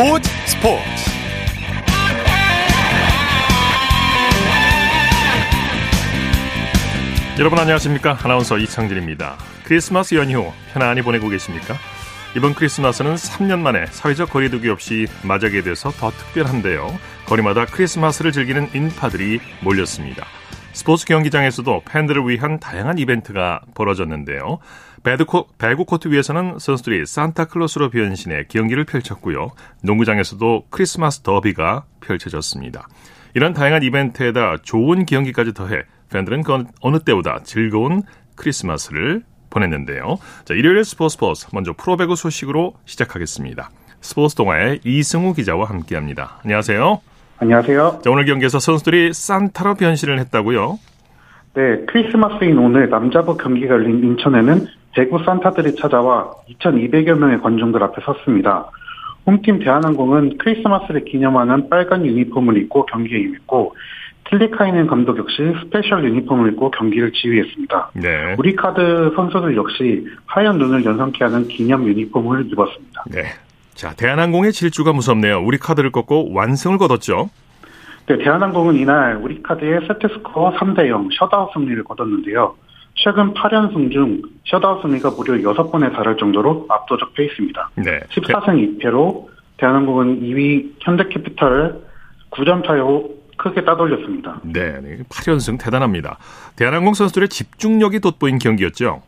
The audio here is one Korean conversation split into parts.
스포츠 스포츠. 여러분 안녕하십니까? 아나운서 이창진입니다. 크리스마스 연휴 편안히 보내고 계십니까? 이번 크리스마스는 3년 만에 사회적 거리두기 없이 맞이하게 돼서 더 특별한데요. 거리마다 크리스마스를 즐기는 인파들이 몰렸습니다. 스포츠 경기장에서도 팬들을 위한 다양한 이벤트가 벌어졌는데요. 배드코, 배구 코트 위에서는 선수들이 산타클로스로 변신해 경기를 펼쳤고요. 농구장에서도 크리스마스 더비가 펼쳐졌습니다. 이런 다양한 이벤트에다 좋은 경기까지 더해 팬들은 그 어느 때보다 즐거운 크리스마스를 보냈는데요. 자, 일요일 스포츠 스포츠 먼저 프로배구 소식으로 시작하겠습니다. 스포츠 동아의 이승우 기자와 함께합니다. 안녕하세요. 안녕하세요. 자, 오늘 경기에서 선수들이 산타로 변신을 했다고요? 네, 크리스마스인 오늘 남자부 경기가 열린 인천에는 배구 산타들이 찾아와 2,200여 명의 관중들 앞에 섰습니다. 홈팀 대한항공은 크리스마스를 기념하는 빨간 유니폼을 입고 경기에 임했고 틸리카이넨 감독 역시 special 유니폼을 입고 경기를 지휘했습니다. 네. 우리 카드 선수들 역시 하얀 눈을 연상케 하는 기념 유니폼을 입었습니다. 네. 자, 대한항공의 질주가 무섭네요. 우리 카드를 꺾고 완승을 거뒀죠. 네, 대한항공은 이날 우리 카드에 세트 스코어 3대 0 셧아웃 승리를 거뒀는데요. 최근 8연승 중 셧아웃 승리가 무려 6번에 달할 정도로 압도적 페이스입니다. 네. 14승 2패로 대한항공은 2위 현대캐피탈을 9점 차로 크게 따돌렸습니다. 네, 네. 8연승 대단합니다. 대한항공 선수들의 집중력이 돋보인 경기였죠.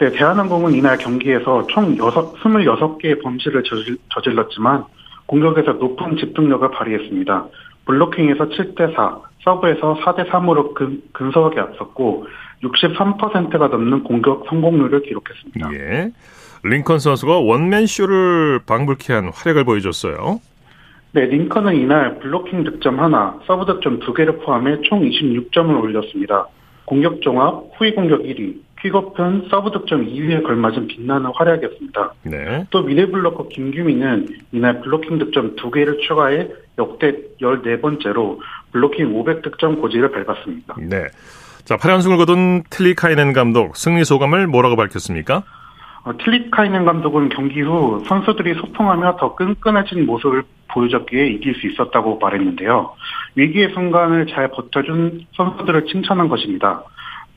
네, 대한항공은 이날 경기에서 총 6, 26개의 범실을 저질, 저질렀지만 공격에서 높은 집중력을 발휘했습니다. 블로킹에서 7대4, 서브에서 4대3으로 근, 근소하게 앞섰고 63%가 넘는 공격 성공률을 기록했습니다. 예. 링컨 선수가 원맨 쇼를 방불케 한 활약을 보여줬어요. 네, 링컨은 이날 블로킹 득점 하나, 서브 득점 두 개를 포함해 총 26점을 올렸습니다. 공격 종합, 후위 공격 1위, 퀵오픈, 서브 득점 2위에 걸맞은 빛나는 활약이었습니다. 네. 또 미들블로커 김규민은 이날 블로킹 득점 두 개를 추가해 역대 14번째로 블로킹 500 득점 고지를 밟았습니다. 네. 자, 8연승을 거둔 틸리카이넨 감독 승리 소감을 뭐라고 밝혔습니까? 어, 틸리카이넨 감독은 경기 후 선수들이 소통하며 더 끈끈해진 모습을 보여줬기에 이길 수 있었다고 말했는데요. 위기의 순간을 잘 버텨준 선수들을 칭찬한 것입니다.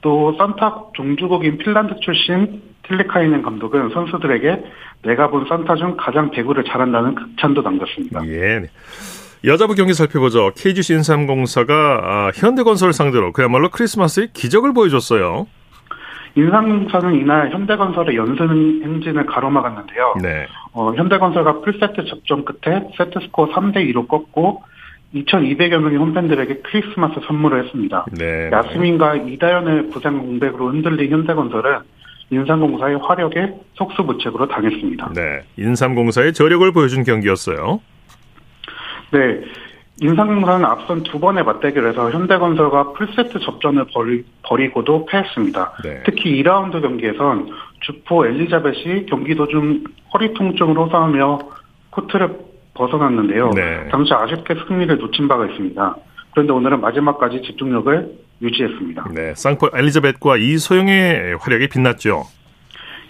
또 산타 종주국인 핀란드 출신 틸리카이넨 감독은 선수들에게 내가 본 산타 중 가장 배구를 잘한다는 극찬도 남겼습니다. 예. 여자부 경기 살펴보죠. KGC 인삼공사가 아, 현대건설 상대로 그야말로 크리스마스의 기적을 보여줬어요. 인삼공사는 이날 현대건설의 연승 행진을 가로막았는데요. 네. 어, 현대건설과 풀세트 접전 끝에 세트스코어 3대2로 꺾고 2,200여 명의 홈팬들에게 크리스마스 선물을 했습니다. 네. 야스민과 이다연의 부상 공백으로 흔들린 현대건설은 인삼공사의 화력에 속수무책으로 당했습니다. 네. 인삼공사의 저력을 보여준 경기였어요. 네. 인삼공사는 앞선 두 번의 맞대결에서 현대건설과 풀세트 접전을 벌이, 벌이 고도 패했습니다. 네. 특히 2라운드 경기에선 주포 엘리자벳이 경기 도중 허리 통증으로 싸우며 코트를 벗어났는데요. 네. 당시 아쉽게 승리를 놓친 바가 있습니다. 그런데 오늘은 마지막까지 집중력을 유지했습니다. 네. 쌍포 엘리자벳과 이소영의 활약이 빛났죠.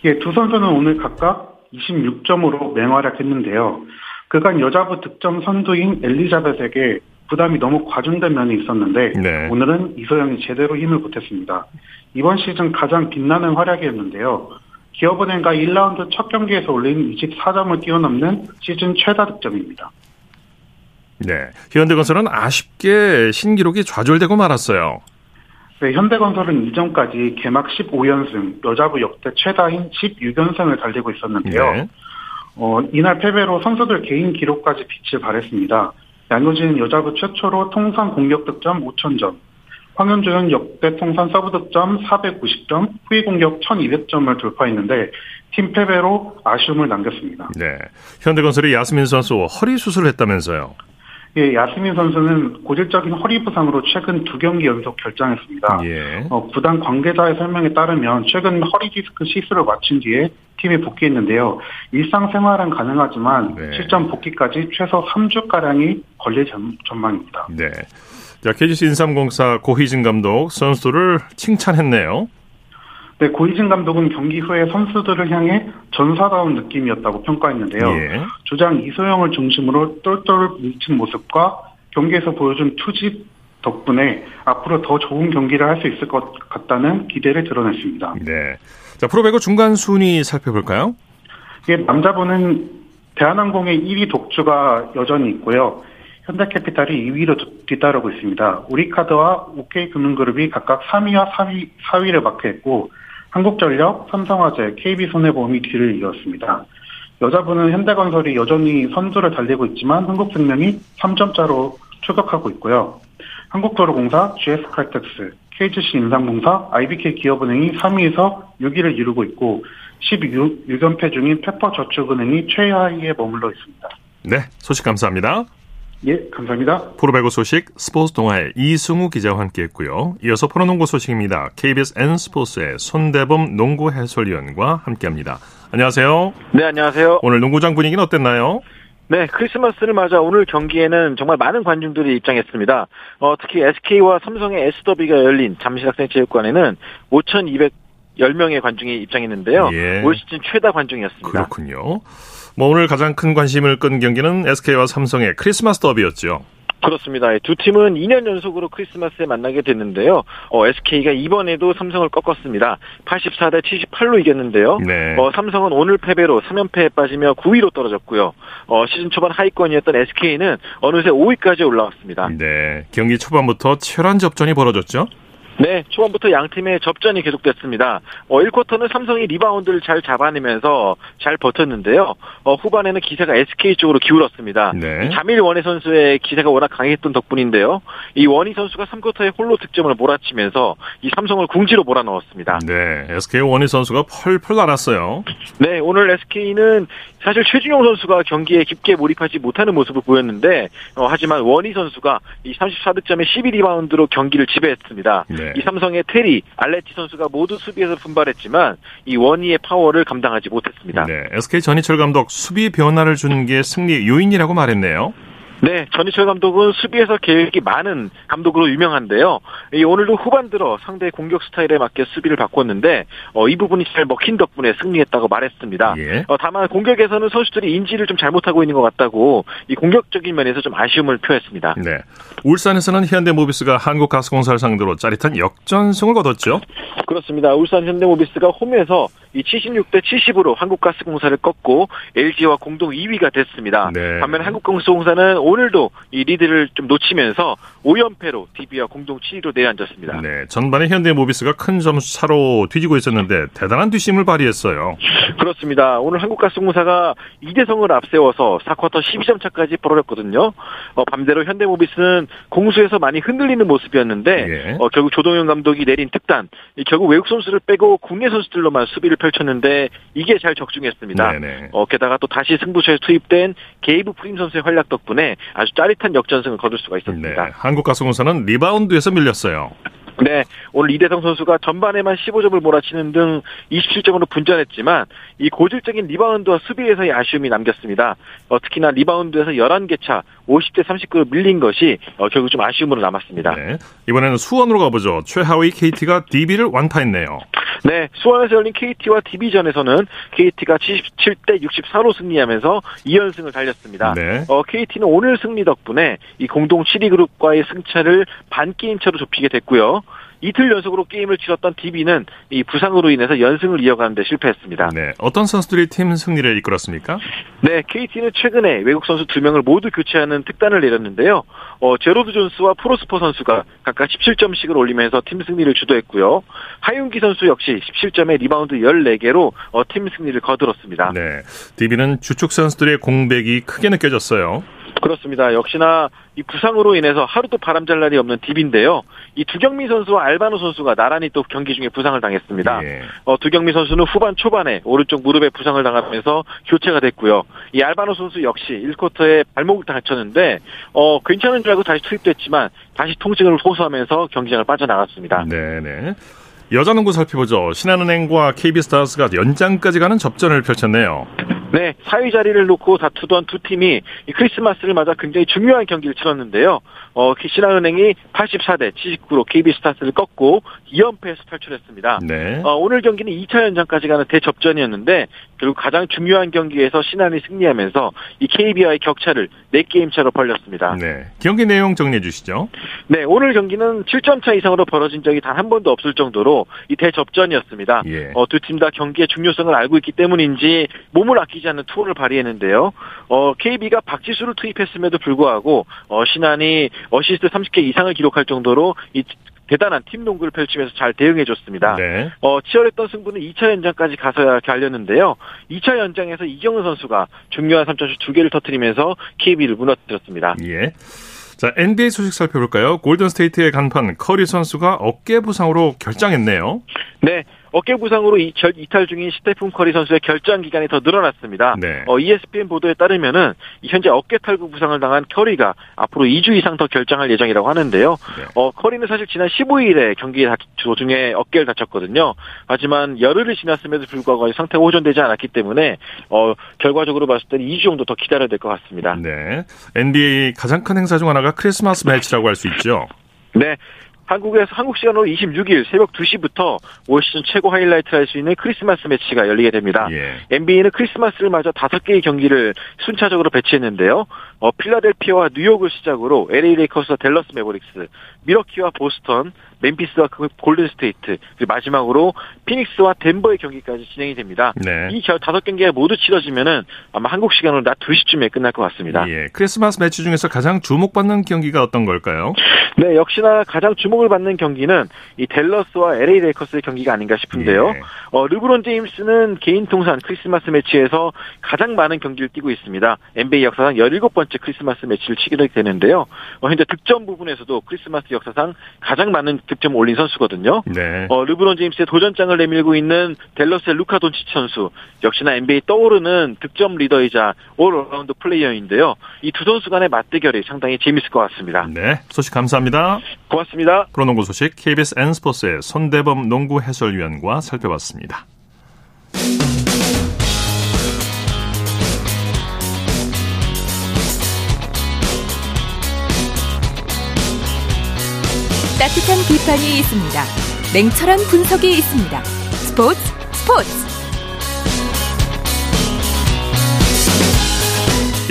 예, 두 선수는 오늘 각각 26점으로 맹활약했는데요. 그간 여자부 득점 선두인 엘리자벳에게 부담이 너무 과중된 면이 있었는데 네. 오늘은 이소영이 제대로 힘을 보탰습니다. 이번 시즌 가장 빛나는 활약이었는데요. 기업은행과 1라운드 첫 경기에서 올린 24점을 뛰어넘는 시즌 최다 득점입니다. 네. 현대건설은 아쉽게 신기록이 좌절되고 말았어요. 네, 현대건설은 이전까지 개막 15연승, 여자부 역대 최다인 16연승을 달리고 있었는데요. 네. 어, 이날 패배로 선수들 개인 기록까지 빛을 바랬습니다. 양효진은 여자부 최초로 통산 공격 득점 5,000점, 황연주는 역대 통산 서브 득점 490점, 후위 공격 1,200점을 돌파했는데 팀 패배로 아쉬움을 남겼습니다. 네. 현대건설의 야스민 선수 허리 수술을 했다면서요. 예, 야스민 선수는 고질적인 허리 부상으로 최근 두 경기 연속 결장했습니다. 예. 어, 구단 관계자의 설명에 따르면 최근 허리 디스크 시술을 마친 뒤에 팀에 복귀했는데요. 일상생활은 가능하지만 네. 실전 복귀까지 최소 3주가량이 걸릴 전- 전망입니다. 네. 자, KGC 인삼공사 고희진 감독 선수를 칭찬했네요. 네, 고이진 감독은 경기 후에 선수들을 향해 전사다운 느낌이었다고 평가했는데요. 예. 주장 이소영을 중심으로 똘똘 뭉친 모습과 경기에서 보여준 투지 덕분에 앞으로 더 좋은 경기를 할 수 있을 것 같다는 기대를 드러냈습니다. 네. 자, 프로배구 중간 순위 살펴볼까요? 예, 남자분은 대한항공의 1위 독주가 여전히 있고요. 현대캐피탈이 2위로 뒤따르고 있습니다. 우리카드와 OK금융그룹이 각각 3위와 4위, 4위를 마크했고 한국전력, 삼성화재, KB손해보험이 뒤를 이었습니다. 여자분은 현대건설이 여전히 선두를 달리고 있지만 한국생명이 3점차로 추격하고 있고요. 한국도로공사, GS칼텍스, KGC 인상공사, IBK 기업은행이 3위에서 6위를 이루고 있고 16연패 중인 페퍼저축은행이 최하위에 머물러 있습니다. 네, 소식 감사합니다. 예, 감사합니다. 프로배구 소식 스포츠 동아의 이승우 기자와 함께했고요. 이어서 프로농구 소식입니다. KBS N스포츠의 손대범 농구 해설위원과 함께합니다. 안녕하세요. 네, 안녕하세요. 오늘 농구장 분위기는 어땠나요? 네, 크리스마스를 맞아 오늘 경기에는 정말 많은 관중들이 입장했습니다. 어, 특히 SK와 삼성의 S더비가 열린 잠실학생체육관에는 5,210명의 관중이 입장했는데요. 예. 올 시즌 최다 관중이었습니다. 그렇군요. 뭐 오늘 가장 큰 관심을 끈 경기는 SK와 삼성의 크리스마스 더비였죠. 그렇습니다. 두 팀은 2년 연속으로 크리스마스에 만나게 됐는데요. 어, SK가 이번에도 삼성을 꺾었습니다. 84대 78로 이겼는데요. 네. 어, 삼성은 오늘 패배로 3연패에 빠지며 9위로 떨어졌고요. 어, 시즌 초반 하위권이었던 SK는 어느새 5위까지 올라왔습니다. 네. 경기 초반부터 치열한 접전이 벌어졌죠. 네, 초반부터 양 팀의 접전이 계속됐습니다. 어, 1쿼터는 삼성이 리바운드를 잘 잡아내면서 잘 버텼는데요. 어, 후반에는 기세가 SK 쪽으로 기울었습니다. 네. 자밀 워니 선수의 기세가 워낙 강했던 덕분인데요. 이 원희 선수가 3쿼터에 홀로 득점을 몰아치면서 이 삼성을 궁지로 몰아넣었습니다. 네, SK 원희 선수가 펄펄 날았어요. 네, 오늘 SK는 사실 최준용 선수가 경기에 깊게 몰입하지 못하는 모습을 보였는데 어, 하지만 원희 선수가 이 34득점에 12리바운드로 경기를 지배했습니다. 네. 이 삼성의 테리, 알레티 선수가 모두 수비에서 분발했지만 이 원희의 파워를 감당하지 못했습니다. 네, SK 전희철 감독 수비 변화를 준게 승리 요인이라고 말했네요. 네, 전희철 감독은 수비에서 계획이 많은 감독으로 유명한데요. 이 오늘도 후반 들어 상대 공격 스타일에 맞게 수비를 바꿨는데 어, 이 부분이 잘 먹힌 덕분에 승리했다고 말했습니다. 예. 어, 다만 공격에서는 선수들이 인지를 좀 잘못하고 있는 것 같다고 이 공격적인 면에서 좀 아쉬움을 표했습니다. 네, 울산에서는 현대모비스가 한국가스공사를 상대로 짜릿한 역전승을 거뒀죠. 그렇습니다. 울산 현대모비스가 홈에서 이 76대 70으로 한국가스공사를 꺾고 LG와 공동 2위가 됐습니다. 네. 반면 한국가스공사는 오늘도 이 리드를 좀 놓치면서 5연패로 DB와 공동 7위로 내려앉았습니다. 네, 전반에 현대모비스가 큰 점수 차로 뒤지고 있었는데 대단한 뒷심을 발휘했어요. 그렇습니다. 오늘 한국가스공사가 이대성을 앞세워서 4쿼터 12점 차까지 벌어졌거든요. 어, 반대로 현대모비스는 공수에서 많이 흔들리는 모습이었는데 예. 어, 결국 조동현 감독이 내린 특단, 결국 외국 선수를 빼고 국내 선수들로만 수비를 펼쳤는데 이게 잘 적중했습니다. 어, 게다가 또 다시 승부처에 투입된 게이브 프림 선수의 활약 덕분에 아주 짜릿한 역전승을 거둘 수가 있었습니다. 네, 한국가스공사는 리바운드에서 밀렸어요. 네, 오늘 이대성 선수가 전반에만 15점을 몰아치는 등 27점으로 분전했지만 이 고질적인 리바운드와 수비에서의 아쉬움이 남겼습니다. 어, 특히나 리바운드에서 11개 차 50대 39로 밀린 것이 어, 결국 좀 아쉬움으로 남았습니다. 네, 이번에는 수원으로 가보죠. 최하위 KT가 DB를 완파했네요. 네, 수원에서 열린 KT와 DB전에서는 KT가 77대 64로 승리하면서 2연승을 달렸습니다. 네. 어, KT는 오늘 승리 덕분에 이 공동 7위 그룹과의 승차를 반 게임 차로 좁히게 됐고요. 이틀 연속으로 게임을 치렀던 DB는 이 부상으로 인해서 연승을 이어가는 데 실패했습니다. 네, 어떤 선수들이 팀 승리를 이끌었습니까? 네, KT는 최근에 외국 선수 두 명을 모두 교체하는 특단을 내렸는데요. 어, 재로드 존스와 프로스퍼 선수가 각각 17점씩을 올리면서 팀 승리를 주도했고요. 하윤기 선수 역시 17점에 리바운드 14개로 어, 팀 승리를 거들었습니다. 네, DB는 주축 선수들의 공백이 크게 느껴졌어요. 그렇습니다. 역시나 이 부상으로 인해서 하루도 바람잘 날이 없는 DB인데요. 이 두경민 선수와 알바노 선수가 나란히 또 경기 중에 부상을 당했습니다. 예. 어, 두경민 선수는 후반 초반에 오른쪽 무릎에 부상을 당하면서 교체가 됐고요. 이 알바노 선수 역시 1쿼터에 발목을 다쳤는데 어, 괜찮은 줄 알고 다시 투입됐지만 다시 통증을 호소하면서 경기장을 빠져나갔습니다. 네네. 여자농구 살펴보죠. 신한은행과 KB스타즈가 연장까지 가는 접전을 펼쳤네요. 네, 4위 자리를 놓고 다투던 두 팀이 크리스마스를 맞아 굉장히 중요한 경기를 치렀는데요. 어, 신한은행이 84대 79로 KB스타스를 꺾고 2연패에서 탈출했습니다. 네. 어, 오늘 경기는 2차 연장까지 가는 대접전이었는데 결국 가장 중요한 경기에서 신한이 승리하면서 이 KB와의 격차를 4게임 차로 벌렸습니다. 네. 경기 내용 정리해 주시죠. 네, 오늘 경기는 7점 차 이상으로 벌어진 적이 단 한 번도 없을 정도로 이 대접전이었습니다. 예. 어, 두 팀 다 경기의 중요성을 알고 있기 때문인지 몸을 아끼지 않는 투혼을 발휘했는데요. 어, KB가 박지수를 투입했음에도 불구하고 어, 신한이 어시스트 30개 이상을 기록할 정도로 이 대단한 팀 농구를 펼치면서 잘 대응해줬습니다. 네. 어, 치열했던 승부는 2차 연장까지 가서야 갈렸는데요. 2차 연장에서 이경은 선수가 중요한 3점슛 두 개를 터뜨리면서 KB를 무너뜨렸습니다. 예. 자, NBA 소식 살펴볼까요? 골든 스테이트의 간판 커리 선수가 어깨 부상으로 결장했네요. 네. 어깨 부상으로 이탈 중인 스테픈 커리 선수의 결장 기간이 더 늘어났습니다. 네. 어, ESPN 보도에 따르면은 현재 어깨 탈구 부상을 당한 커리가 앞으로 2주 이상 더 결장할 예정이라고 하는데요. 네. 어, 커리는 사실 지난 15일에 경기 도중에 어깨를 다쳤거든요. 하지만 열흘이 지났음에도 불구하고 상태가 호전되지 않았기 때문에 어, 결과적으로 봤을 때는 2주 정도 더 기다려야 될 것 같습니다. 네. NBA 가장 큰 행사 중 하나가 크리스마스 매치라고 할 수 있죠. 네. 한국에서 한국 시간으로 26일 새벽 2시부터 올 시즌 최고 하이라이트를 할 수 있는 크리스마스 매치가 열리게 됩니다. 예. NBA는 크리스마스를 맞아 다섯 개의 경기를 순차적으로 배치했는데요. 어, 필라델피아와 뉴욕을 시작으로 LA 레이커스와 델러스 매버릭스, 미러키와 보스턴, 멤피스와 그 골든스테이트, 그리고 마지막으로 피닉스와 덴버의 경기까지 진행이 됩니다. 네. 이 다섯 경기가 모두 치러지면은 아마 한국 시간으로 낮 2시쯤에 끝날 것 같습니다. 예. 크리스마스 매치 중에서 가장 주목받는 경기가 어떤 걸까요? 네, 역시나 가장 주목을 받는 경기는 이 델러스와 LA 레이커스의 경기가 아닌가 싶은데요. 예. 어, 르브론 제임스는 개인 통산 크리스마스 매치에서 가장 많은 경기를 뛰고 있습니다. NBA 역사상 17 번째 크리스마스 매치를 치르게 되는데요. 어, 현재 득점 부분에서도 크리스마스 역사상 가장 많은 득점 올린 선수거든요. 네. 어, 르브론 제임스에 도전장을 내밀고 있는 댈러스의 루카 돈치치 선수 역시나 NBA 떠오르는 득점 리더이자 올라운드 플레이어인데요. 이 두 선수 간의 맞대결이 상당히 재밌을 것 같습니다. 네, 소식 감사합니다. 고맙습니다. 프로농구 소식 KBS N스포츠의 손대범 농구 해설위원과 살펴봤습니다. 따뜻한 비판이 있습니다. 냉철한 분석이 있습니다. 스포츠 스포츠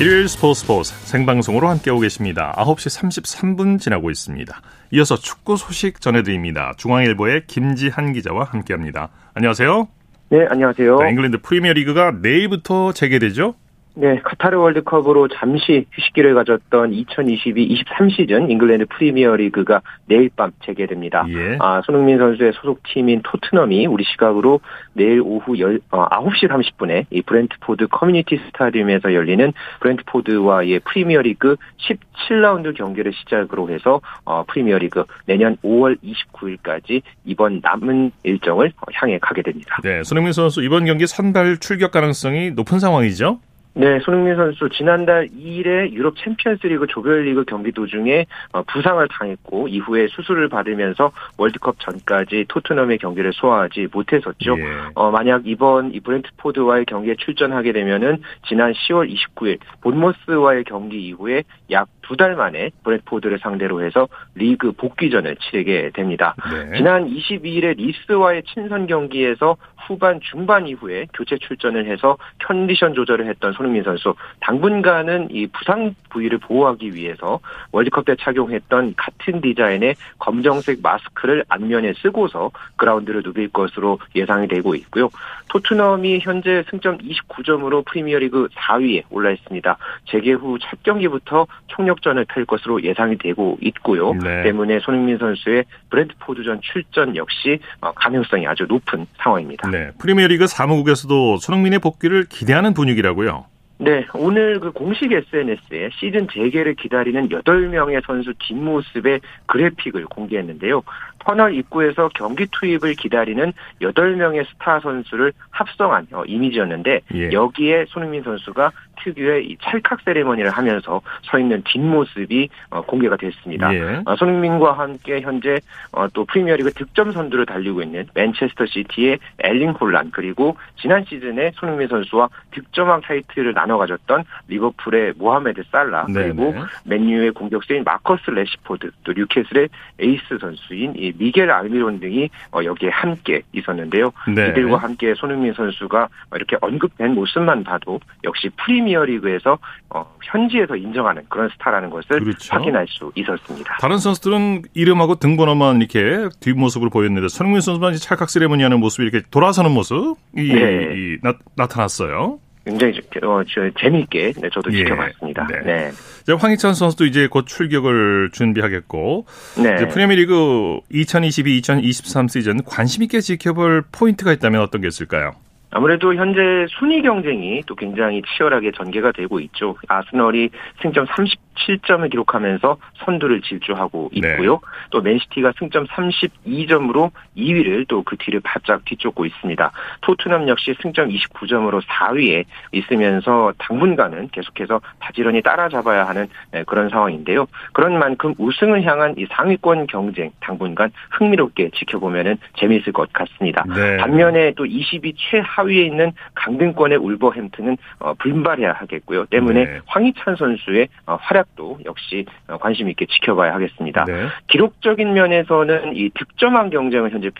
일요일 스포츠 스포츠 생방송으로 함께하고 계십니다. 9시 33분 지나고 있습니다. 이어서 축구 소식 전해드립니다. 중앙일보의 김지한 기자와 함께합니다. 안녕하세요. 네, 안녕하세요. 자, 잉글랜드 프리미어리그가 내일부터 재개되죠? 네, 카타르 월드컵으로 잠시 휴식기를 가졌던 2022-23 시즌 잉글랜드 프리미어 리그가 내일 밤 재개됩니다. 예. 아, 손흥민 선수의 소속팀인 토트넘이 우리 시각으로 내일 오후 열, 어, 9시 30분에 이 브렌트포드 커뮤니티 스타디움에서 열리는 브렌트포드와의 프리미어 리그 17라운드 경기를 시작으로 해서 어, 프리미어 리그 내년 5월 29일까지 이번 남은 일정을 향해 가게 됩니다. 네, 손흥민 선수 이번 경기 선발 출격 가능성이 높은 상황이죠? 네, 손흥민 선수 지난달 2일에 유럽 챔피언스리그 조별리그 경기 도중에 어, 부상을 당했고 이후에 수술을 받으면서 월드컵 전까지 토트넘의 경기를 소화하지 못했었죠. 예. 어, 만약 이번 이 브렌트포드와의 경기에 출전하게 되면은 지난 10월 29일 본모스와의 경기 이후에 약 두 달 만에 브렌트포드를 상대로 해서 리그 복귀전을 치르게 됩니다. 네. 지난 22일에 리스와의 친선 경기에서 후반 중반 이후에 교체 출전을 해서 컨디션 조절을 했던 손흥민 선수 당분간은 이 부상 부위를 보호하기 위해서 월드컵 때 착용했던 같은 디자인의 검정색 마스크를 안면에 쓰고서 그라운드를 누빌 것으로 예상이 되고 있고요. 토트넘이 현재 승점 29점으로 프리미어리그 4위에 올라 있습니다. 재개 후 첫 경기부터 총력 전을 펼 것으로 예상이 되고 있고요. 네. 때문에 손흥민 선수의 브랜드포드전 출전 역시 어, 가능성이 아주 높은 상황입니다. 네. 프리미어리그 사무국에서도 손흥민의 복귀를 기대하는 분위기라고요. 네, 오늘 그 공식 SNS에 시즌 재개를 기다리는 8명의 선수 뒷모습의 그래픽을 공개했는데요. 터널 입구에서 경기 투입을 기다리는 8명의 스타 선수를 합성한 어, 이미지였는데 예. 여기에 손흥민 선수가 특유의 이 찰칵 세레머니를 하면서 서 있는 뒷모습이 어, 공개가 됐습니다. 예. 어, 손흥민과 함께 현재 또 프리미어리그 득점 선두를 달리고 있는 맨체스터 시티의 엘링 홀란 그리고 지난 시즌에 손흥민 선수와 득점왕 타이틀을 나눠 가졌던 리버풀의 모하메드 살라 그리고 맨유의 공격수인 마커스 래시포드 또 뉴캐슬의 에이스 선수인 이 미겔 알미론 등이 어, 여기에 함께 있었는데요. 네. 이들과 함께 손흥민 선수가 이렇게 언급된 모습만 봐도 역시 프리미어리그에서 어, 현지에서 인정하는 그런 스타라는 것을 그렇죠. 확인할 수 있었습니다. 다른 선수들은 이름하고 등번호만 이렇게 뒷모습을 보였는데 손흥민 선수만 찰칵 세레머니하는 모습이 이렇게 돌아서는 모습이 네. 이, 나, 나타났어요. 굉장히 어, 재미있게 네, 저도 예. 지켜봤습니다. 네. 네. 이제 황희찬 선수도 이제 곧 출격을 준비하겠고 네. 이제 프리미어리그 2022-2023 시즌 관심 있게 지켜볼 포인트가 있다면 어떤 게 있을까요? 아무래도 현재 순위 경쟁이 또 굉장히 치열하게 전개가 되고 있죠. 아스널이 승점 37점을 기록하면서 선두를 질주하고 네. 있고요. 네. 또 맨시티가 승점 32점으로 2위를 또 그 뒤를 바짝 뒤쫓고 있습니다. 토트넘 역시 승점 29점으로 4위에 있으면서 당분간은 계속해서 바지런히 따라잡아야 하는 네, 그런 상황인데요. 그런 만큼 우승을 향한 이 상위권 경쟁 당분간 흥미롭게 지켜보면 재미있을 것 같습니다. 네. 반면에 또 20위 최하 하위에 있는 강등권의 울버햄튼은 어, 불발해야 하겠고요. 때문에 네. 황희찬 선수의 어, 활약도 역시 어, 관심 있게 지켜봐야 하겠습니다. 네. 기록적인 면에서는 이 득점왕 경쟁을 현재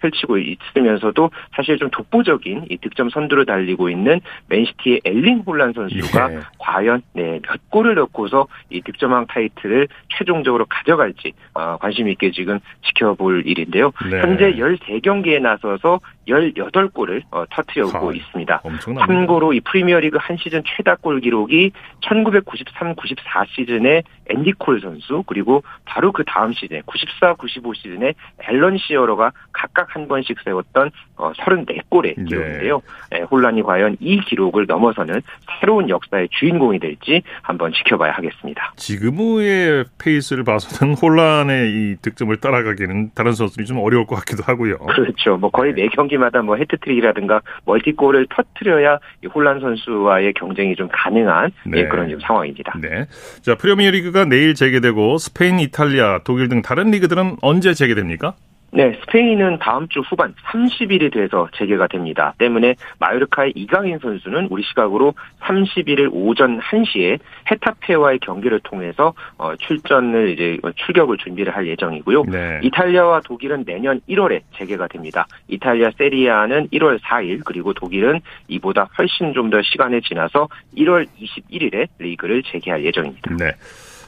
펼치고 있으면서도 사실 좀 독보적인 이 득점 선두를 달리고 있는 맨시티의 엘린 홀란 선수가 네. 과연 네, 몇 골을 넣고서 이 득점왕 타이틀을 최종적으로 가져갈지 관심 있게 지금 지켜볼 일인데요. 네. 현재 13경기에 나서서 18골을 어, 터트려오고 아, 있습니다. 엄청납니다. 참고로 이 프리미어리그 한 시즌 최다 골 기록이 1993-94 시즌의 앤디 콜 선수 그리고 바로 그 다음 시즌 94-95 시즌에 앨런 시어러가 각각 한 번씩 세웠던 어, 34골의 기록인데요. 네. 네, 홀란이 과연 이 기록을 넘어서는 새로운 역사의 주인공이 될지 한번 지켜봐야 하겠습니다. 지금의 페이스를 봐서는 홀란의 이 득점을 따라가기는 다른 선수들이 좀 어려울 것 같기도 하고요. 그렇죠. 뭐 거의 네 경기 마다 뭐 해트트릭이라든가 멀티골을 터트려야 홀란 선수와의 경쟁이 좀 가능한 예, 네. 그런 상황입니다. 네. 자 프리미어리그가 내일 재개되고 스페인, 이탈리아, 독일 등 다른 리그들은 언제 재개됩니까? 네, 스페인은 다음 주 후반 30일이 돼서 재개가 됩니다. 때문에 마요르카의 이강인 선수는 우리 시각으로 31일 오전 1시에 헤타페와의 경기를 통해서 어, 출전을 이제 출격을 준비를 할 예정이고요. 네. 이탈리아와 독일은 내년 1월에 재개가 됩니다. 이탈리아 세리아는 1월 4일 그리고 독일은 이보다 훨씬 좀 더 시간이 지나서 1월 21일에 리그를 재개할 예정입니다. 네.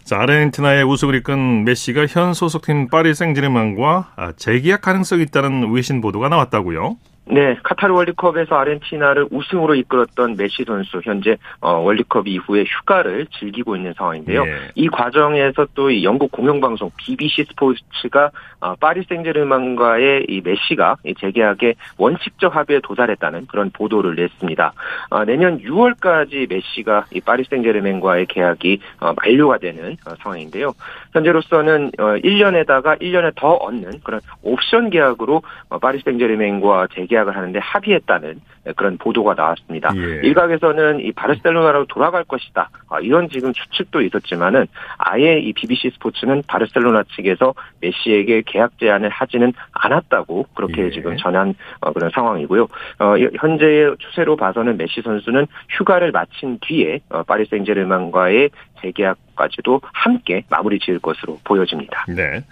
자, 아르헨티나의 우승을 이끈 메시가 현 소속팀 파리 생제르맹과 아, 재계약 가능성이 있다는 외신 보도가 나왔다고요? 네, 카타르 월드컵에서 아르헨티나를 우승으로 이끌었던 메시 선수 현재 어, 월드컵 이후에 휴가를 즐기고 있는 상황인데요. 네. 이 과정에서 또 이 영국 공영방송 BBC 스포츠가 어, 파리 생제르맹과의 이 메시가 이 재계약에 원칙적 합의에 도달했다는 그런 보도를 냈습니다. 어, 내년 6월까지 메시가 이 파리 생제르맹과의 계약이 어, 만료가 되는 어, 상황인데요. 현재로서는 어, 1년에다가 1년에 더 얻는 그런 옵션 계약으로 어, 파리 생제르맹과 재계약 계약을 하는데 합의했다는 그런 보도가 나왔습니다. 예. 일각에서는 이 바르셀로나로 돌아갈 것이다. 아, 이런 지금 추측도 있었지만은 아예 이 BBC 스포츠는 바르셀로나 측에서 메시에게 계약 제안을 하지는 않았다고 그렇게 예. 지금 전한 어, 그런 상황이고요. 어, 현재의 추세로 봐서는 메시 선수는 휴가를 마친 뒤에 어, 파리 생제르맹과의 재계약까지도 함께 마무리 지을 것으로 보여집니다. 네.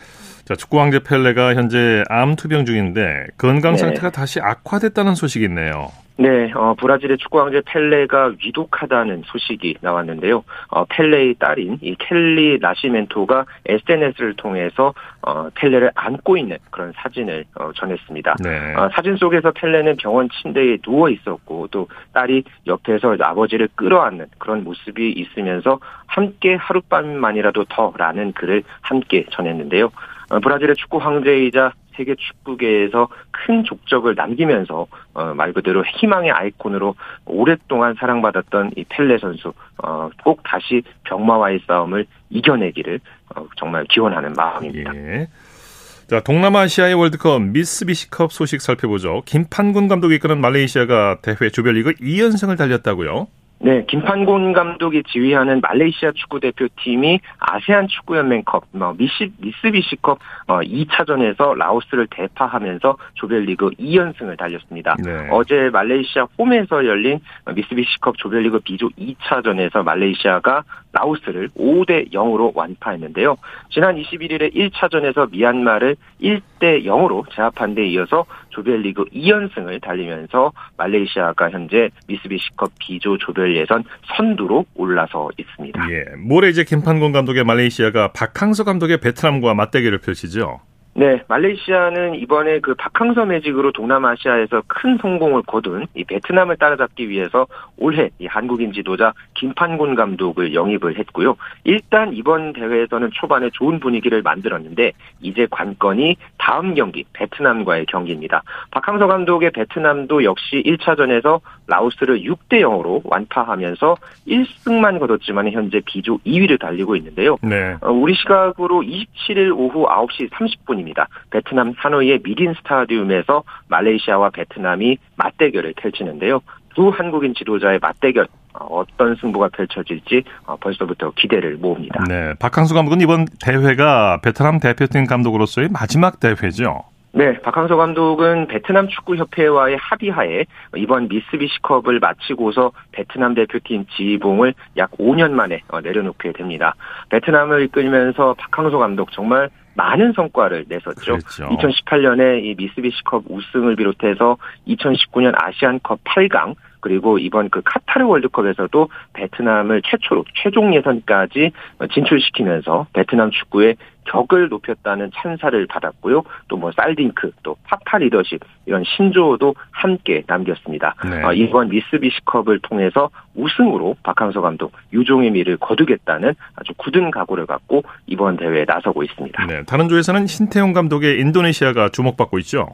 자, 축구 황제 펠레가 현재 암 투병 중인데 건강 네. 상태가 네. 다시 악화됐다는 소식이 있네요. 네, 어, 브라질의 축구 황제 펠레가 위독하다는 소식이 나왔는데요. 어, 펠레의 딸인 이 켈리 나시멘토가 SNS를 통해서 어, 펠레를 안고 있는 그런 사진을 어, 전했습니다. 네. 어, 사진 속에서 펠레는 병원 침대에 누워 있었고 또 딸이 옆에서 아버지를 끌어안는 그런 모습이 있으면서 함께 하룻밤만이라도 더라는 글을 함께 전했는데요. 어, 브라질의 축구 황제이자 세계 축구계에서 큰 족적을 남기면서 어, 말 그대로 희망의 아이콘으로 오랫동안 사랑받았던 이 펠레 선수 어, 꼭 다시 병마와의 싸움을 이겨내기를 어, 정말 기원하는 마음입니다. 예. 자, 동남아시아의 월드컵 미스비시컵 소식 살펴보죠. 김판군 감독이 이끄는 말레이시아가 대회 조별리그 2연승을 달렸다고요? 네, 김판곤 감독이 지휘하는 말레이시아 축구 대표팀이 아세안 축구연맹컵, 뭐 미시, 미스비시컵 어, 2차전에서 라오스를 대파하면서 조별리그 2연승을 달렸습니다. 네. 어제 말레이시아 홈에서 열린 미스비시컵 조별리그 B조 2차전에서 말레이시아가 라오스를 5대 0으로 완파했는데요. 지난 21일에 1차전에서 미얀마를 1대 0으로 제압한 데 이어서 조별리그 2연승을 달리면서 말레이시아가 현재 미스비시컵 B조 조별 예선 선두로 올라서 있습니다. 예, 모레 이제 김판곤 감독의 말레이시아가 박항서 감독의 베트남과 맞대결을 펼치죠. 네, 말레이시아는 이번에 그 박항서 매직으로 동남아시아에서 큰 성공을 거둔 이 베트남을 따라잡기 위해서 올해 이 한국인 지도자 김판곤 감독을 영입을 했고요. 일단 이번 대회에서는 초반에 좋은 분위기를 만들었는데 이제 관건이 다음 경기 베트남과의 경기입니다. 박항서 감독의 베트남도 역시 1차전에서 라오스를 6대 0으로 완파하면서 1승만 거뒀지만 현재 비조 2위를 달리고 있는데요. 네. 어, 우리 시각으로 27일 오후 9시 30분 입니다. 베트남 하노이의 미린 스타디움에서 말레이시아와 베트남이 맞대결을 펼치는데요. 두 한국인 지도자의 맞대결 어떤 승부가 펼쳐질지 어, 벌써부터 기대를 모읍니다. 네, 박항수 감독은 이번 대회가 베트남 대표팀 감독으로서의 마지막 대회죠. 네, 박항서 감독은 베트남 축구협회와의 합의하에 이번 미스비시컵을 마치고서 베트남 대표팀 지휘봉을 약 5년 만에 어, 내려놓게 됩니다. 베트남을 이끌면서 박항서 감독 정말 많은 성과를 냈었죠. 그렇죠. 2018년에 이 미스비시컵 우승을 비롯해서 2019년 아시안컵 8강 그리고 이번 그 카타르 월드컵에서도 베트남을 최초로 최종 예선까지 진출시키면서 베트남 축구의 격을 높였다는 찬사를 받았고요. 또 뭐 살딩크, 또 파파 리더십 이런 신조어도 함께 남겼습니다. 네. 어, 이번 미스비시컵을 통해서 우승으로 박항서 감독 유종의 미를 거두겠다는 아주 굳은 각오를 갖고 이번 대회에 나서고 있습니다. 네, 다른 조에서는 신태용 감독의 인도네시아가 주목받고 있죠.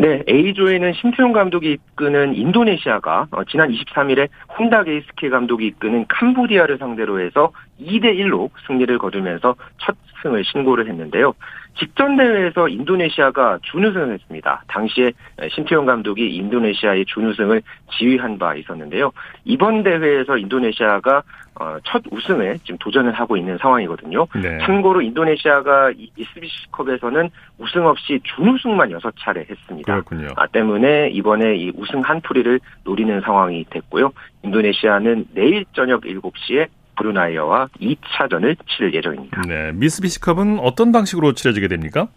네, A조에는 심태용 감독이 이끄는 인도네시아가 어, 지난 23일에 혼다 게이스케 감독이 이끄는 캄보디아를 상대로 해서 2대 1로 승리를 거두면서 첫 승을 신고를 했는데요. 직전 대회에서 인도네시아가 준우승을 했습니다. 당시에 신태용 감독이 인도네시아의 준우승을 지휘한 바 있었는데요. 이번 대회에서 인도네시아가 어, 첫 우승에 지금 도전을 하고 있는 상황이거든요. 네. 참고로 인도네시아가 이스비시컵에서는 우승 없이 준우승만 6차례 했습니다. 그렇군요. 아, 때문에 이번에 이 우승 한풀이를 노리는 상황이 됐고요. 인도네시아는 내일 저녁 7시에 브루나이어와 2차전을 치를 예정입니다. 네, 미스비시컵은 어떤 방식으로 치러지게 됩니까?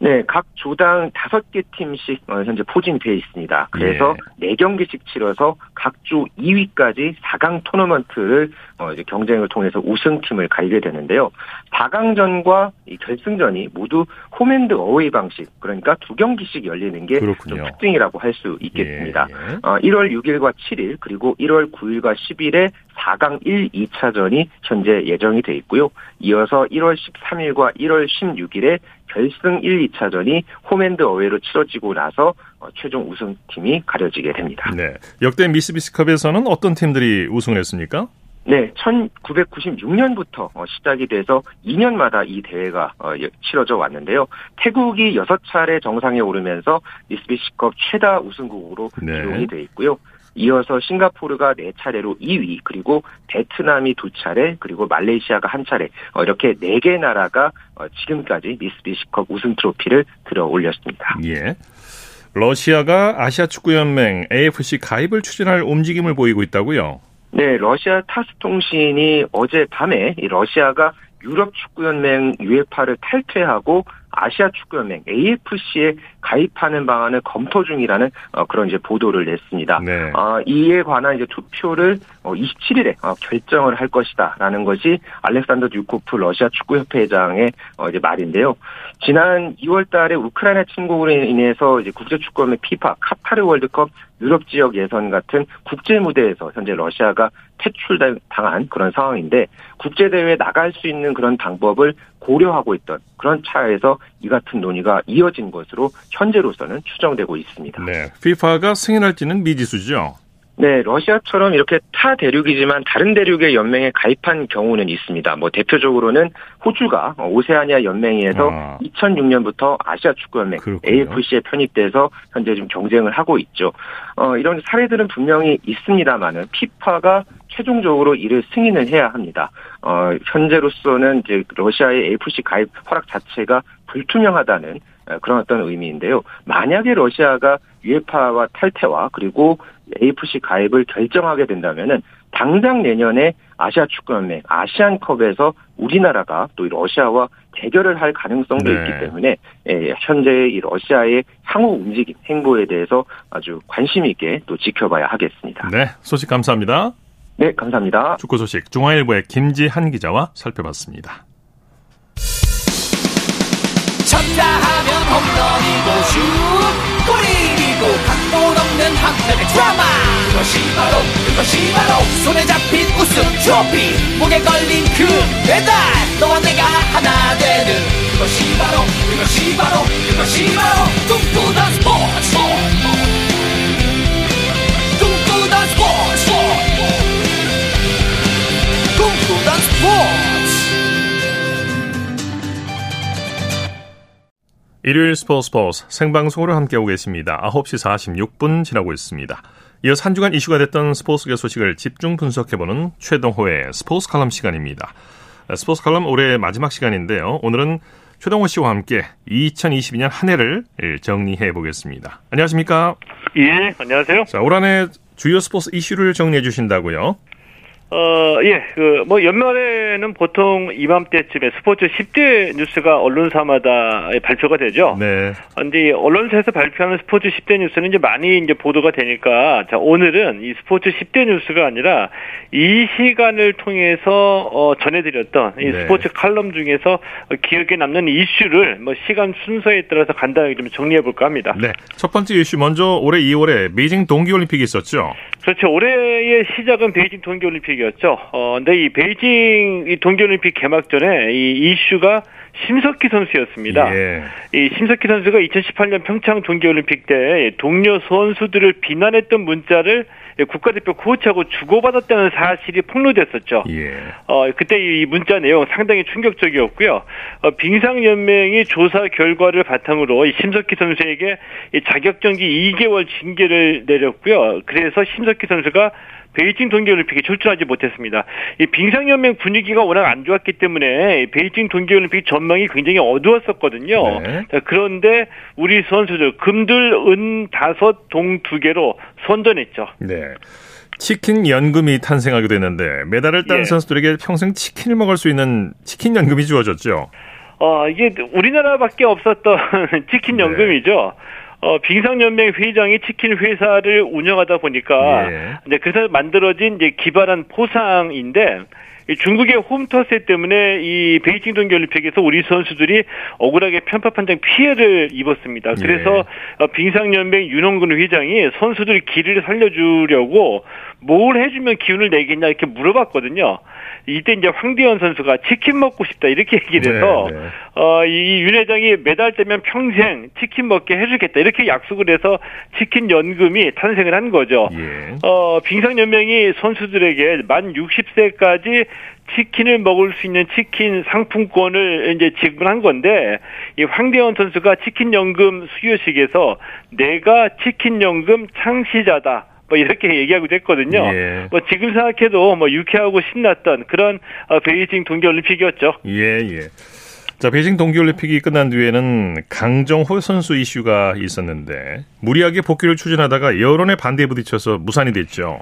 네, 각 조당 다섯 개 팀씩 어, 현재 포진되어 있습니다. 그래서 네. 4경기씩 치러서 각 조 2위까지 4강 토너먼트를 어, 이제 경쟁을 통해서 우승팀을 갈게 되는데요. 4강전과 이 결승전이 모두 홈앤드 어웨이 방식, 그러니까 두 경기씩 열리는 게 좀 특징이라고 할 수 있겠습니다. 예, 예. 어, 1월 6일과 7일 그리고 1월 9일과 10일에 4강 1, 2차전이 현재 예정이 돼 있고요. 이어서 1월 13일과 1월 16일에 결승 1, 2차전이 홈앤드 어웨이로 치러지고 나서 어, 최종 우승팀이 가려지게 됩니다. 네. 역대 미스비스컵에서는 어떤 팀들이 우승을 했습니까? 네, 1996년부터 어, 시작이 돼서 2년마다 이 대회가 어, 치러져 왔는데요. 태국이 6차례 정상에 오르면서 미스비시컵 최다 우승국으로 네. 기록이 돼 있고요. 이어서 싱가포르가 4차례로 2위, 그리고 베트남이 2차례, 그리고 말레이시아가 1차례, 어, 이렇게 4개 나라가 어, 지금까지 미스비시컵 우승 트로피를 들어 올렸습니다. 예. 러시아가 아시아 축구 연맹 AFC 가입을 추진할 움직임을 보이고 있다고요? 네, 러시아 타스 통신이 어제 밤에 러시아가 유럽 축구연맹 UEFA를 탈퇴하고 아시아 축구연맹 AFC에 가입하는 방안을 검토 중이라는 어, 그런 이제 보도를 냈습니다. 네. 어, 이에 관한 이제 투표를 어, 27일에 어, 결정을 할 것이다라는 것이 알렉산더 듀코프 러시아 축구협회장의 어, 이제 말인데요. 지난 2월달에 우크라이나 침공으로 인해서 이제 국제축구연맹 피파 카타르 월드컵 유럽 지역 예선 같은 국제 무대에서 현재 러시아가 퇴출당한 그런 상황인데 국제 대회에 나갈 수 있는 그런 방법을 고려하고 있던 그런 차에서 이 같은 논의가 이어진 것으로 현재로서는 추정되고 있습니다. 네, FIFA가 승인할지는 미지수죠. 네, 러시아처럼 이렇게 타 대륙이지만 다른 대륙의 연맹에 가입한 경우는 있습니다. 뭐 대표적으로는 호주가 오세아니아 연맹에서 아. 2006년부터 아시아 축구 연맹 AFC에 편입돼서 현재 지금 경쟁을 하고 있죠. 어, 이런 사례들은 분명히 있습니다만은 피파가 최종적으로 이를 승인을 해야 합니다. 어, 현재로서는 이제 러시아의 AFC 가입 허락 자체가 불투명하다는 그런 어떤 의미인데요. 만약에 러시아가 유에파와 탈퇴와 그리고 AFC 가입을 결정하게 된다면은 당장 내년에 아시아 축구연맹 아시안컵에서 우리나라가 또 러시아와 대결을 할 가능성도 네. 있기 때문에 예, 현재 이 러시아의 향후 움직임 행보에 대해서 아주 관심 있게 또 지켜봐야 하겠습니다. 네, 소식 감사합니다. 네, 감사합니다. 축구 소식 중앙일보의 김지한 기자와 살펴봤습니다. 쳤다 하면 홈런이고 슛 골이고 각본 없는 한편의 드라마 그것이 바로 그것이 바로 손에 잡힌 우승 트로피 목에 걸린 그 배달 너와 내가 하나 되는 그것이 바로 그것이 바로 그것이 바로 꿈꾸던 스포츠 일요일 스포츠 스포츠 생방송으로 함께하고 계십니다. 9시 46분 지나고 있습니다. 이어서 한 주간 이슈가 됐던 스포츠계 소식을 집중 분석해보는 최동호의 스포츠 칼럼 시간입니다. 스포츠 칼럼 올해 마지막 시간인데요. 오늘은 최동호 씨와 함께 2022년 한 해를 정리해 보겠습니다. 안녕하십니까? 예, 안녕하세요. 자, 올 한 해 주요 스포츠 이슈를 정리해 주신다고요? 어, 예, 그, 뭐, 연말에는 보통 이맘때쯤에 스포츠 10대 뉴스가 언론사마다 발표가 되죠. 네. 근데 언론사에서 발표하는 스포츠 10대 뉴스는 이제 많이 이제 보도가 되니까, 자, 오늘은 이 스포츠 10대 뉴스가 아니라 이 시간을 통해서, 어, 전해드렸던 이 네. 스포츠 칼럼 중에서 기억에 남는 이슈를 뭐 시간 순서에 따라서 간단하게 좀 정리해 볼까 합니다. 네. 첫 번째 이슈 먼저 올해 2월에 베이징 동계올림픽이 있었죠. 그렇죠. 올해의 시작은 베이징 동계올림픽이었죠. 어, 근데 이 베이징 이 동계올림픽 개막 전에 이 이슈가 심석희 선수였습니다. 예. 이 심석희 선수가 2018년 평창 동계올림픽 때 동료 선수들을 비난했던 문자를 국가대표 코치하고 주고받았다는 사실이 폭로됐었죠. 예. 어, 그때 이 문자 내용 상당히 충격적이었고요. 어, 빙상연맹이 조사 결과를 바탕으로 이 심석희 선수에게 이 자격정지 2개월 징계를 내렸고요. 그래서 심석희 선수가 베이징 동계올림픽에 출전하지 못했습니다. 이 빙상연맹 분위기가 워낙 안 좋았기 때문에 베이징 동계올림픽 전망이 굉장히 어두웠었거든요. 네. 그런데 우리 선수들 금들 은 다섯 동 두 개로 선전했죠. 네. 치킨 연금이 탄생하게 됐는데 메달을 딴 예. 선수들에게 평생 치킨을 먹을 수 있는 치킨 연금이 주어졌죠. 어, 이게 우리나라밖에 없었던 치킨 네. 연금이죠. 네. 어, 빙상연맹 회장이 치킨 회사를 운영하다 보니까 예. 이제 그래서 만들어진 이제 기발한 포상인데 중국의 홈터세 때문에 이 베이징 동계올림픽에서 우리 선수들이 억울하게 편파 판정 피해를 입었습니다. 그래서 예. 빙상연맹 윤홍근 회장이 선수들 길을 살려주려고 뭘 해주면 기운을 내겠냐 이렇게 물어봤거든요. 이때 이제 황대현 선수가 치킨 먹고 싶다 이렇게 얘기를 해서 네, 네. 어이 윤 회장이 매달 되면 평생 치킨 먹게 해주겠다 이렇게 약속을 해서 치킨 연금이 탄생을 한 거죠. 예. 어 빙상 연맹이 선수들에게 만 60세까지 치킨을 먹을 수 있는 치킨 상품권을 이제 지급한 건데 이 황대현 선수가 치킨 연금 수여식에서 내가 치킨 연금 창시자다. 뭐 이렇게 얘기하고도 했거든요. 예. 뭐 지금 생각해도 뭐 유쾌하고 신났던 그런 어, 베이징 동계올림픽이었죠. 예, 예. 자, 베이징 동계올림픽이 끝난 뒤에는 강정호 선수 이슈가 있었는데 무리하게 복귀를 추진하다가 여론의 반대에 부딪혀서 무산이 됐죠.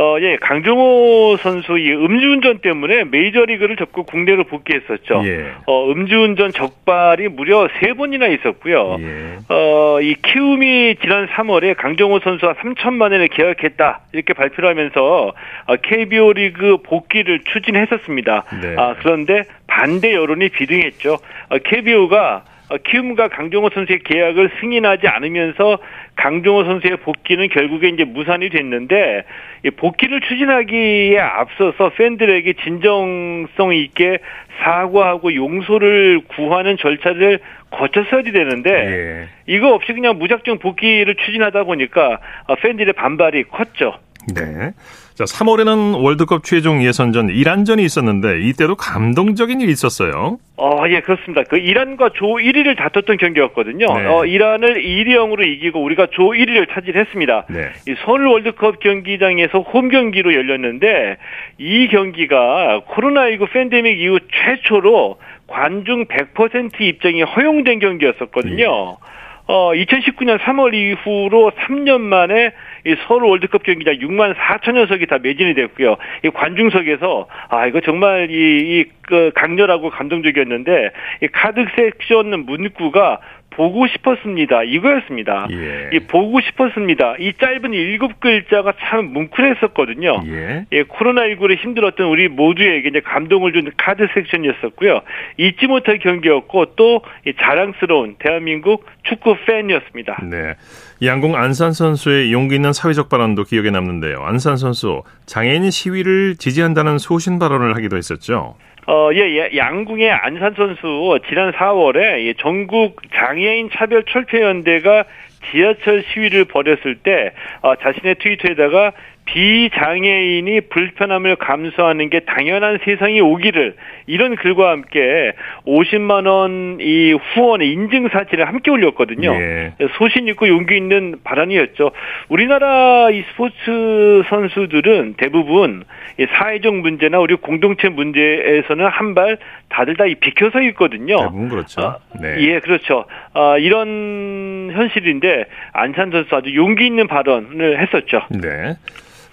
어, 예, 강정호 선수 이 음주운전 때문에 메이저리그를 접고 국내로 복귀했었죠. 예. 어, 음주운전 적발이 무려 세 번이나 있었고요. 예. 어, 이 키움이 지난 3월에 강정호 선수와 3천만 원을 계약했다 이렇게 발표를 하면서 어, KBO 리그 복귀를 추진했었습니다. 네. 아, 그런데 반대 여론이 비등했죠. 어, KBO가 어, 키움과 강정호 선수의 계약을 승인하지 않으면서 강정호 선수의 복귀는 결국에 이제 무산이 됐는데 복귀를 추진하기에 앞서서 팬들에게 진정성 있게 사과하고 용서를 구하는 절차를 거쳤어야 되는데 예. 이거 없이 그냥 무작정 복귀를 추진하다 보니까 어, 팬들의 반발이 컸죠. 네. 자, 3월에는 월드컵 최종 예선전 이란전이 있었는데 이때도 감동적인 일이 있었어요. 어, 예, 그렇습니다. 그 이란과 조 1위를 다퉜던 경기였거든요. 네. 어, 이란을 2대 0으로 이기고 우리가 조 1위를 차지했습니다. 네. 이 서울 월드컵 경기장에서 홈 경기로 열렸는데 이 경기가 코로나19 팬데믹 이후 최초로 관중 100% 입장이 허용된 경기였었거든요. 네. 어, 2019년 3월 이후로 3년 만에 이 서울 월드컵 경기장 6만 4천여 석이 다 매진이 됐고요. 이 관중석에서 아 이거 정말 이, 이 그 강렬하고 감동적이었는데 이 카드 섹션 문구가 보고 싶었습니다. 이거였습니다. 예. 이 보고 싶었습니다. 이 짧은 일곱 글자가 참 뭉클했었거든요. 예. 예 코로나19로 힘들었던 우리 모두에게 이제 감동을 준 카드 섹션이었었고요. 잊지 못할 경기였고 또 자랑스러운 대한민국 축구 팬이었습니다. 네. 양궁 안산 선수의 용기 있는 사회적 발언도 기억에 남는데요. 안산 선수 장애인 시위를 지지한다는 소신 발언을 하기도 했었죠. 어, 예, 예, 양궁의 안산 선수 지난 4월에 전국 장애인 차별 철폐 연대가 지하철 시위를 벌였을 때 어, 자신의 트위터에다가 비장애인이 불편함을 감수하는 게 당연한 세상이 오기를 이런 글과 함께 50만 원 이 후원의 인증 사진을 함께 올렸거든요. 예. 소신 있고 용기 있는 발언이었죠. 우리나라 이 스포츠 선수들은 대부분 사회적 문제나 우리 공동체 문제에서는 한 발 다들 다 비켜서 있거든요. 대부분 그렇죠. 어, 네. 예, 그렇죠. 어, 이런 현실인데 안산 선수 아주 용기 있는 발언을 했었죠. 네.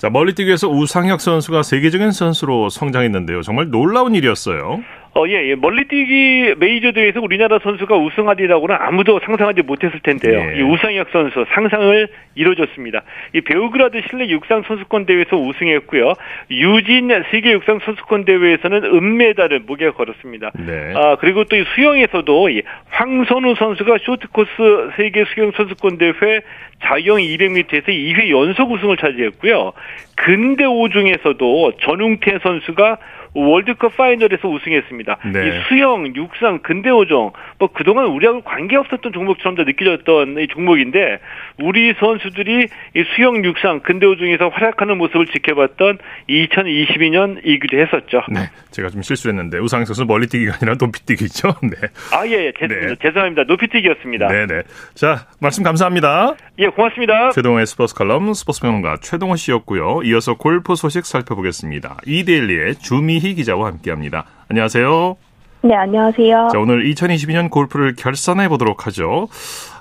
자, 멀리뛰기에서 우상혁 선수가 세계적인 선수로 성장했는데요. 정말 놀라운 일이었어요. 어, 예, 예. 멀리뛰기 메이저 대회에서 우리나라 선수가 우승하리라고는 아무도 상상하지 못했을 텐데요. 예. 이 우상혁 선수 상상을 이뤄줬습니다. 이 베오그라드 실내 육상 선수권 대회에서 우승했고요. 유진 세계 육상 선수권 대회에서는 은메달을 목에 걸었습니다. 네. 아, 그리고 또 이 수영에서도 이 황선우 선수가 쇼트코스 세계 수영 선수권 대회 자유형 200m에서 2회 연속 우승을 차지했고요. 근대 오중에서도 전웅태 선수가 월드컵 파이널에서 우승했습니다. 네. 이 수영, 육상, 근대오종 뭐 그동안 우리하고 관계 없었던 종목처럼 느껴졌던 이 종목인데 우리 선수들이 이 수영, 육상, 근대오종에서 활약하는 모습을 지켜봤던 2022년2기도 했었죠. 네, 제가 좀 실수했는데 우상 선수 멀리뛰기가 아니라 높이뛰기죠. 네. 아 예, 예. 죄, 네. 죄송합니다. 높이뛰기였습니다. 네, 네. 자 말씀 감사합니다. 예, 고맙습니다. 최동호의 스포츠 칼럼 스포츠 평론가 최동호 씨였고요. 이어서 골프 소식 살펴보겠습니다. 이데일리의 주미희 기자와 함께합니다. 안녕하세요. 네, 안녕하세요. 자, 오늘 2022년 골프를 결산해 보도록 하죠.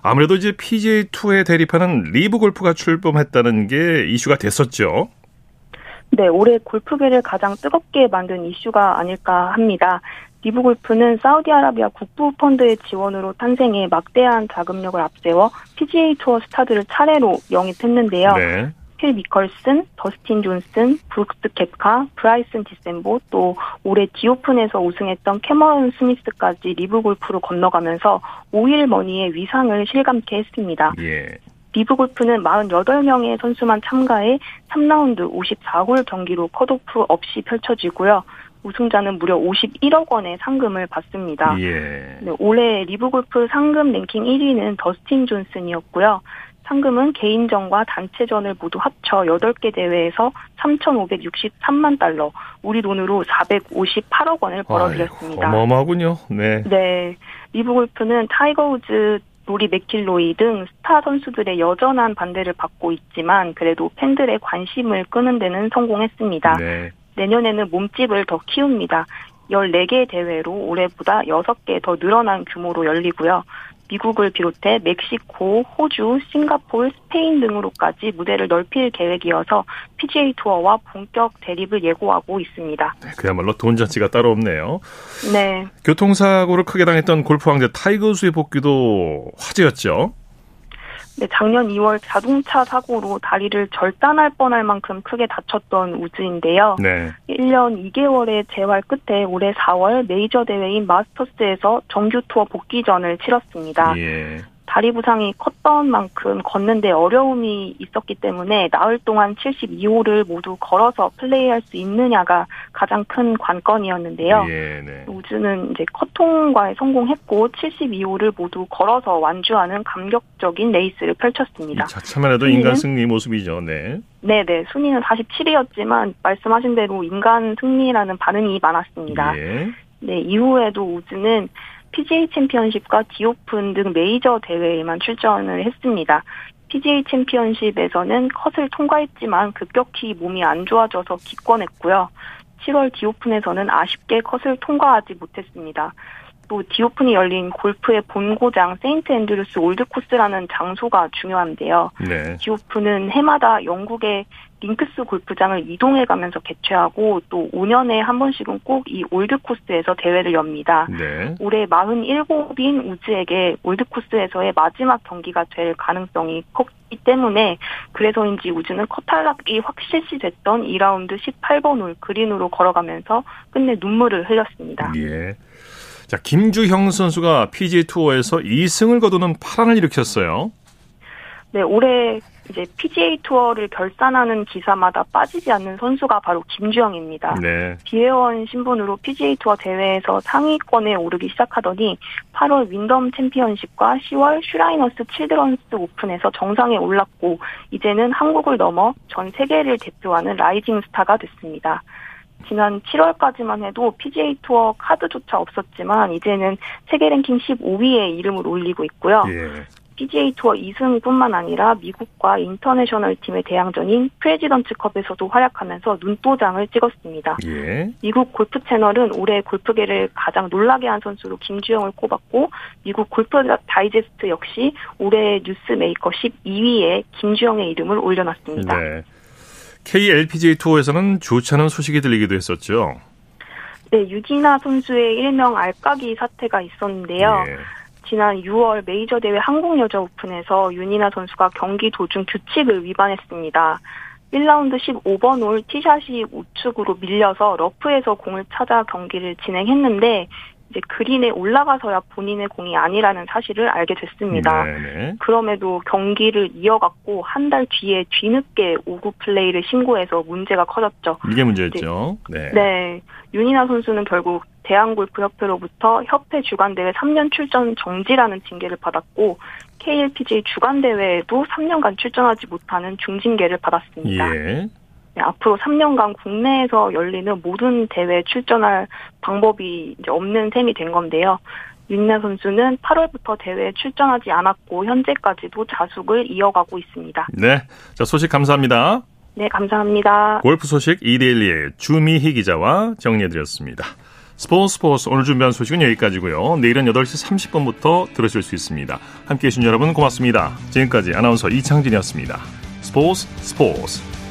아무래도 이제 PGA 투어에 대립하는 리브 골프가 출범했다는 게 이슈가 됐었죠. 네, 올해 골프계를 가장 뜨겁게 만든 이슈가 아닐까 합니다. 리브 골프는 사우디아라비아 국부 펀드의 지원으로 탄생해 막대한 자금력을 앞세워 PGA 투어 스타들을 차례로 영입했는데요. 네. 필 미컬슨, 더스틴 존슨, 브룩스 켑카, 브라이슨 디섐보, 또 올해 디오픈에서 우승했던 캐머런 스미스까지 리브 골프로 건너가면서 오일 머니의 위상을 실감케 했습니다. 예. 리브 골프는 48명의 선수만 참가해 3라운드 54홀 경기로 컷오프 없이 펼쳐지고요. 우승자는 무려 51억 원의 상금을 받습니다. 예. 네, 올해 리브 골프 상금 랭킹 1위는 더스틴 존슨이었고요. 상금은 개인전과 단체전을 모두 합쳐 8개 대회에서 3,563만 달러, 우리 돈으로 458억 원을 벌어들였습니다. 아이고, 어마어마하군요. 네. 네. 리브 골프는 타이거 우즈, 로리 맥킬로이 등 스타 선수들의 여전한 반대를 받고 있지만 그래도 팬들의 관심을 끄는 데는 성공했습니다. 네. 내년에는 몸집을 더 키웁니다. 14개 대회로 올해보다 6개 더 늘어난 규모로 열리고요. 미국을 비롯해 멕시코, 호주, 싱가폴, 스페인 등으로까지 무대를 넓힐 계획이어서 PGA 투어와 본격 대립을 예고하고 있습니다. 네, 그야말로 돈 잔치가 따로 없네요. 네. 교통사고를 크게 당했던 골프 황제 타이거 우즈의 복귀도 화제였죠. 네, 작년 2월 자동차 사고로 다리를 절단할 뻔할 만큼 크게 다쳤던 우즈인데요. 네. 1년 2개월의 재활 끝에 올해 4월 메이저 대회인 마스터스에서 정규 투어 복귀전을 치렀습니다. 예. 다리 부상이 컸던 만큼 걷는데 어려움이 있었기 때문에 나흘 동안 72호를 모두 걸어서 플레이할 수 있느냐가 가장 큰 관건이었는데요. 예, 네. 우즈는 이제 커통과에 성공했고 72호를 모두 걸어서 완주하는 감격적인 레이스를 펼쳤습니다. 자체만 해도 인간 승리 모습이죠. 네. 네네. 순위는 47위였지만 말씀하신 대로 인간 승리라는 반응이 많았습니다. 예. 네, 이후에도 우즈는 PGA 챔피언십과 디오픈 등 메이저 대회에만 출전을 했습니다. PGA 챔피언십에서는 컷을 통과했지만 급격히 몸이 안 좋아져서 기권했고요. 7월 디오픈에서는 아쉽게 컷을 통과하지 못했습니다. 또 디오픈이 열린 골프의 본고장 세인트 앤드루스 올드코스라는 장소가 중요한데요. 네. 디오픈은 해마다 영국의 링크스 골프장을 이동해 가면서 개최하고 또 5년에 한 번씩은 꼭 이 올드코스에서 대회를 엽니다. 네. 올해 47세인 우즈에게 올드코스에서의 마지막 경기가 될 가능성이 컸기 때문에 그래서인지 우즈는 컷 탈락이 확실시 됐던 2라운드 18번 홀 그린으로 걸어가면서 끝내 눈물을 흘렸습니다. 예. 자, 김주형 선수가 PGA 투어에서 2승을 거두는 파란을 일으켰어요. 네, 올해 이제 PGA 투어를 결산하는 기사마다 빠지지 않는 선수가 바로 김주형입니다. 네. 비회원 신분으로 PGA 투어 대회에서 상위권에 오르기 시작하더니 8월 윈덤 챔피언십과 10월 슈라이너스 칠드런스 오픈에서 정상에 올랐고 이제는 한국을 넘어 전 세계를 대표하는 rising star가 됐습니다. 지난 7월까지만 해도 PGA 투어 카드조차 없었지만 이제는 세계 랭킹 15위에 이름을 올리고 있고요. 예. PGA 투어 2승뿐만 아니라 미국과 인터내셔널 팀의 대항전인 프레지던츠컵에서도 활약하면서 눈도장을 찍었습니다. 예. 미국 골프 채널은 올해 골프계를 가장 놀라게 한 선수로 김주형을 꼽았고 미국 골프 다이제스트 역시 올해 뉴스메이커 12위에 김주형의 이름을 올려놨습니다. 네. KLPGA 투어에서는 좋지 않은 소식이 들리기도 했었죠. 네, 윤이나 선수의 일명 알까기 사태가 있었는데요. 예. 지난 6월 메이저 대회 한국 여자 오픈에서 윤이나 선수가 경기 도중 규칙을 위반했습니다. 1라운드 15번 홀 티샷이 우측으로 밀려서 러프에서 공을 찾아 경기를 진행했는데 이제 그린에 올라가서야 본인의 공이 아니라는 사실을 알게 됐습니다. 네네. 그럼에도 경기를 이어갔고 한 달 뒤에 뒤늦게 오구 플레이를 신고해서 문제가 커졌죠. 이게 문제였죠. 네. 네. 윤이나 선수는 결국 대한골프협회로부터 협회 주간대회 3년 출전 정지라는 징계를 받았고 KLPGA 주간대회에도 3년간 출전하지 못하는 중징계를 받았습니다. 예. 네, 앞으로 3년간 국내에서 열리는 모든 대회에 출전할 방법이 이제 없는 셈이 된 건데요. 윤나 선수는 8월부터 대회에 출전하지 않았고 현재까지도 자숙을 이어가고 있습니다. 네, 자 소식 감사합니다. 네, 감사합니다. 골프 소식 이데일리의 주미희 기자와 정리해드렸습니다. 스포츠 스포츠 오늘 준비한 소식은 여기까지고요. 내일은 8시 30분부터 들으실 수 있습니다. 함께해 주신 여러분 고맙습니다. 지금까지 아나운서 이창진이었습니다. 스포츠 스포츠